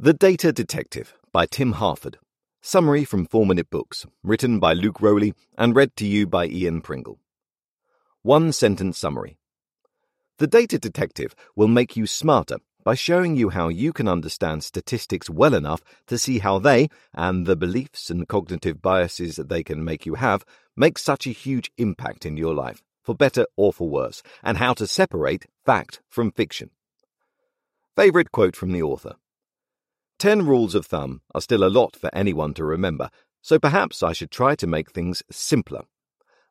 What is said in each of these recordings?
The Data Detective by Tim Harford. Summary from 4 Minute Books, written by Luke Rowley and read to you by Ian Pringle. One sentence summary. The Data Detective will make you smarter by showing you how you can understand statistics well enough to see how they, and the beliefs and cognitive biases that they can make you have, make such a huge impact in your life, for better or for worse, and how to separate fact from fiction. Favourite quote from the author. Ten rules of thumb are still a lot for anyone to remember, so perhaps I should try to make things simpler.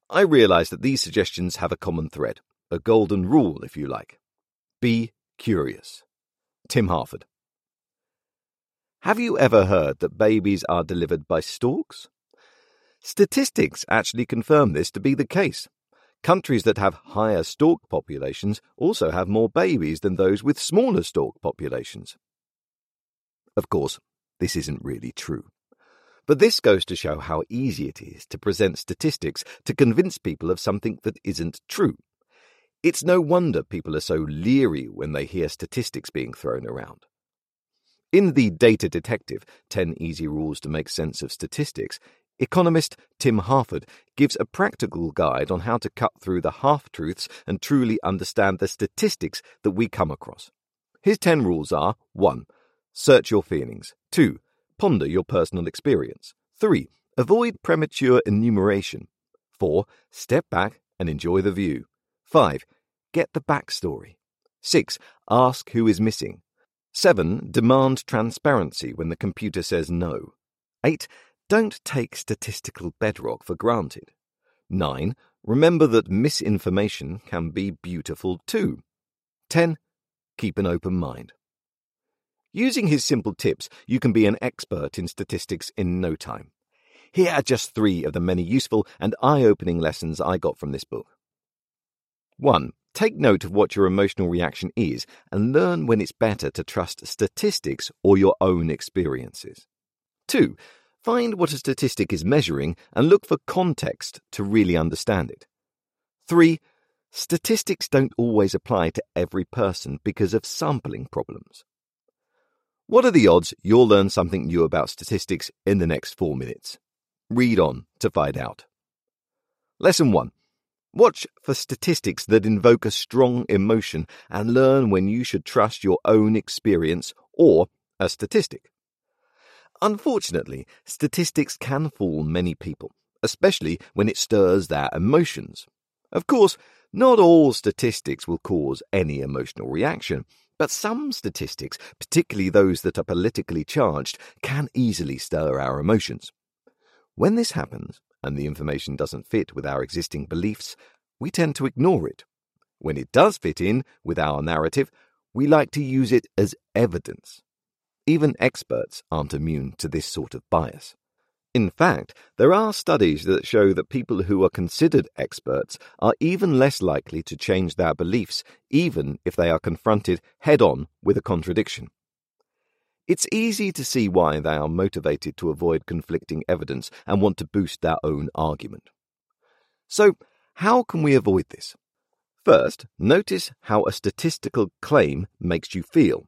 I realize that these suggestions have a common thread, a golden rule, if you like. Be curious. Tim Harford. Have you ever heard that babies are delivered by storks? Statistics actually confirm this to be the case. Countries that have higher stork populations also have more babies than those with smaller stork populations. Of course, this isn't really true. But this goes to show how easy it is to present statistics to convince people of something that isn't true. It's no wonder people are so leery when they hear statistics being thrown around. In The Data Detective 10 Easy Rules to Make Sense of Statistics, economist Tim Harford gives a practical guide on how to cut through the half truths and truly understand the statistics that we come across. His 10 rules are 1. Search your feelings. 2. Ponder your personal experience. 3. Avoid premature enumeration. 4. Step back and enjoy the view. 5. Get the backstory. 6. Ask who is missing. 7. Demand transparency when the computer says no. 8. Don't take statistical bedrock for granted. 9. Remember that misinformation can be beautiful too. 10. Keep an open mind. Using his simple tips, you can be an expert in statistics in no time. Here are just three of the many useful and eye opening lessons I got from this book. 1. Take note of what your emotional reaction is and learn when it's better to trust statistics or your own experiences. 2. Find what a statistic is measuring and look for context to really understand it. 3. Statistics don't always apply to every person because of sampling problems. What are the odds you'll learn something new about statistics in the next four minutes? Read on to find out. Lesson 1. Watch for statistics that invoke a strong emotion and learn when you should trust your own experience or a statistic. Unfortunately, statistics can fool many people, especially when it stirs their emotions. Of course, not all statistics will cause any emotional reaction, but some statistics, particularly those that are politically charged, can easily stir our emotions. When this happens, and the information doesn't fit with our existing beliefs, we tend to ignore it. When it does fit in with our narrative, we like to use it as evidence. Even experts aren't immune to this sort of bias. In fact, there are studies that show that people who are considered experts are even less likely to change their beliefs, even if they are confronted head on with a contradiction. It's easy to see why they are motivated to avoid conflicting evidence and want to boost their own argument. So, how can we avoid this? First, notice how a statistical claim makes you feel.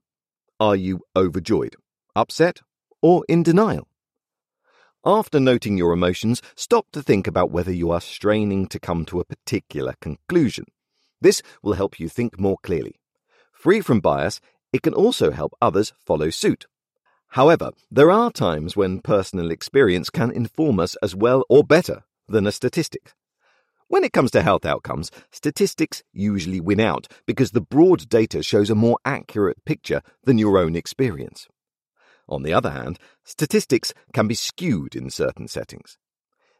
Are you overjoyed, upset, or in denial? After noting your emotions, stop to think about whether you are straining to come to a particular conclusion. This will help you think more clearly. Free from bias, it can also help others follow suit. However, there are times when personal experience can inform us as well or better than a statistic. When it comes to health outcomes, statistics usually win out because the broad data shows a more accurate picture than your own experience. On the other hand, statistics can be skewed in certain settings.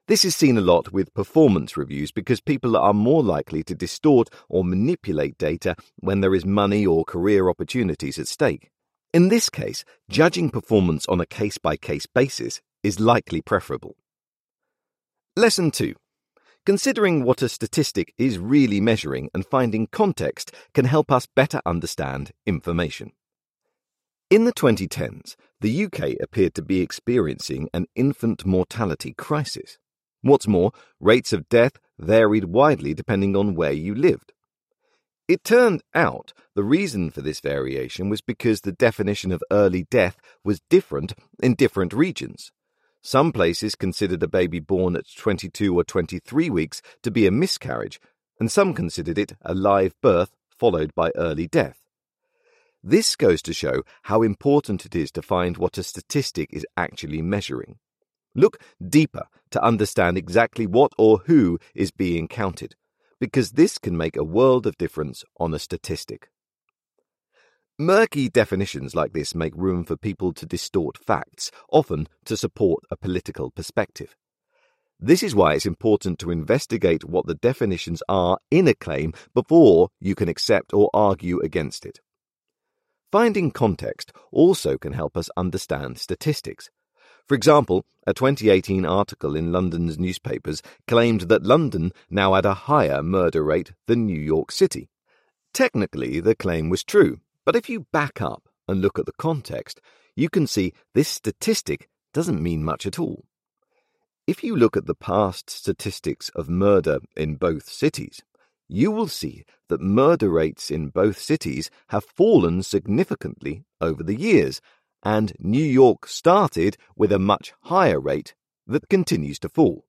This is seen a lot with performance reviews because people are more likely to distort or manipulate data when there is money or career opportunities at stake. In this case, judging performance on a case by case basis is likely preferable. Lesson 2. Considering what a statistic is really measuring and finding context can help us better understand information. In the 2010s, the UK appeared to be experiencing an infant mortality crisis. What's more, rates of death varied widely depending on where you lived. It turned out the reason for this variation was because the definition of early death was different in different regions. Some places considered a baby born at 22 or 23 weeks to be a miscarriage, and some considered it a live birth followed by early death. This goes to show how important it is to find what a statistic is actually measuring. Look deeper to understand exactly what or who is being counted, because this can make a world of difference on a statistic. Murky definitions like this make room for people to distort facts, often to support a political perspective. This is why it's important to investigate what the definitions are in a claim before you can accept or argue against it. Finding context also can help us understand statistics. For example, a 2018 article in London's newspapers claimed that London now had a higher murder rate than New York City. Technically, the claim was true, but if you back up and look at the context, you can see this statistic doesn't mean much at all. If you look at the past statistics of murder in both cities, you will see that murder rates in both cities have fallen significantly over the years, and New York started with a much higher rate that continues to fall.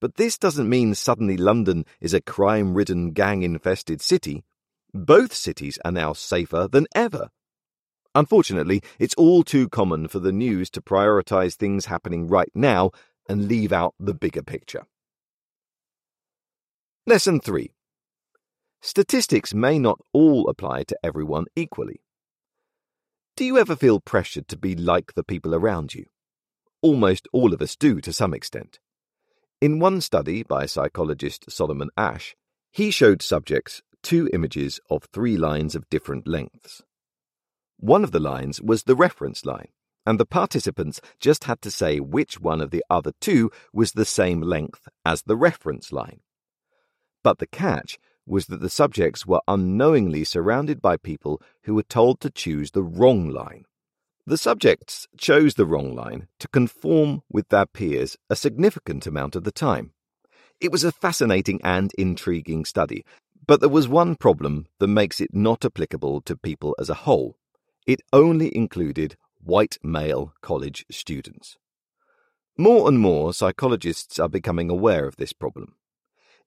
But this doesn't mean suddenly London is a crime ridden, gang infested city both cities are now safer than ever. Unfortunately, it's all too common for the news to prioritize things happening right now and leave out the bigger picture. Lesson 3 Statistics may not all apply to everyone equally. Do you ever feel pressured to be like the people around you? Almost all of us do to some extent. In one study by psychologist Solomon Asch, he showed subjects two images of three lines of different lengths. One of the lines was the reference line, and the participants just had to say which one of the other two was the same length as the reference line. But the catch was that the subjects were unknowingly surrounded by people who were told to choose the wrong line. The subjects chose the wrong line to conform with their peers a significant amount of the time. It was a fascinating and intriguing study, but there was one problem that makes it not applicable to people as a whole. It only included white male college students. More and more psychologists are becoming aware of this problem.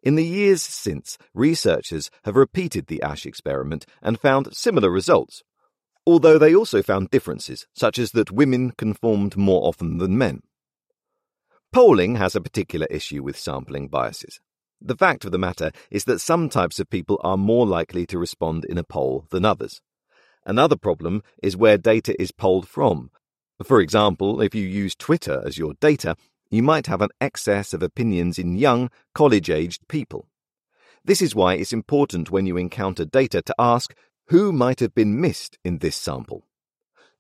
In the years since, researchers have repeated the Asch experiment and found similar results, although they also found differences, such as that women conformed more often than men. Polling has a particular issue with sampling biases. The fact of the matter is that some types of people are more likely to respond in a poll than others. Another problem is where data is polled from. For example, if you use Twitter as your data, you might have an excess of opinions in young, college aged people. This is why it's important when you encounter data to ask who might have been missed in this sample.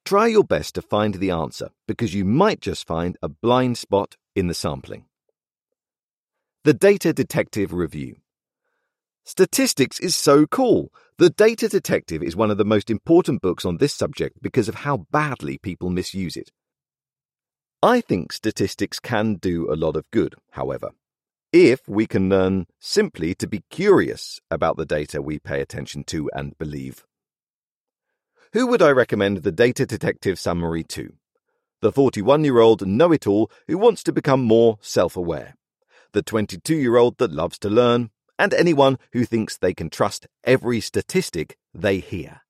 Try your best to find the answer because you might just find a blind spot in the sampling. The Data Detective Review. Statistics is so cool. The Data Detective is one of the most important books on this subject because of how badly people misuse it. I think statistics can do a lot of good, however, if we can learn simply to be curious about the data we pay attention to and believe. Who would I recommend the Data Detective Summary to? The 41 year old know it all who wants to become more self aware the 22 year old that loves to learn, and anyone who thinks they can trust every statistic they hear.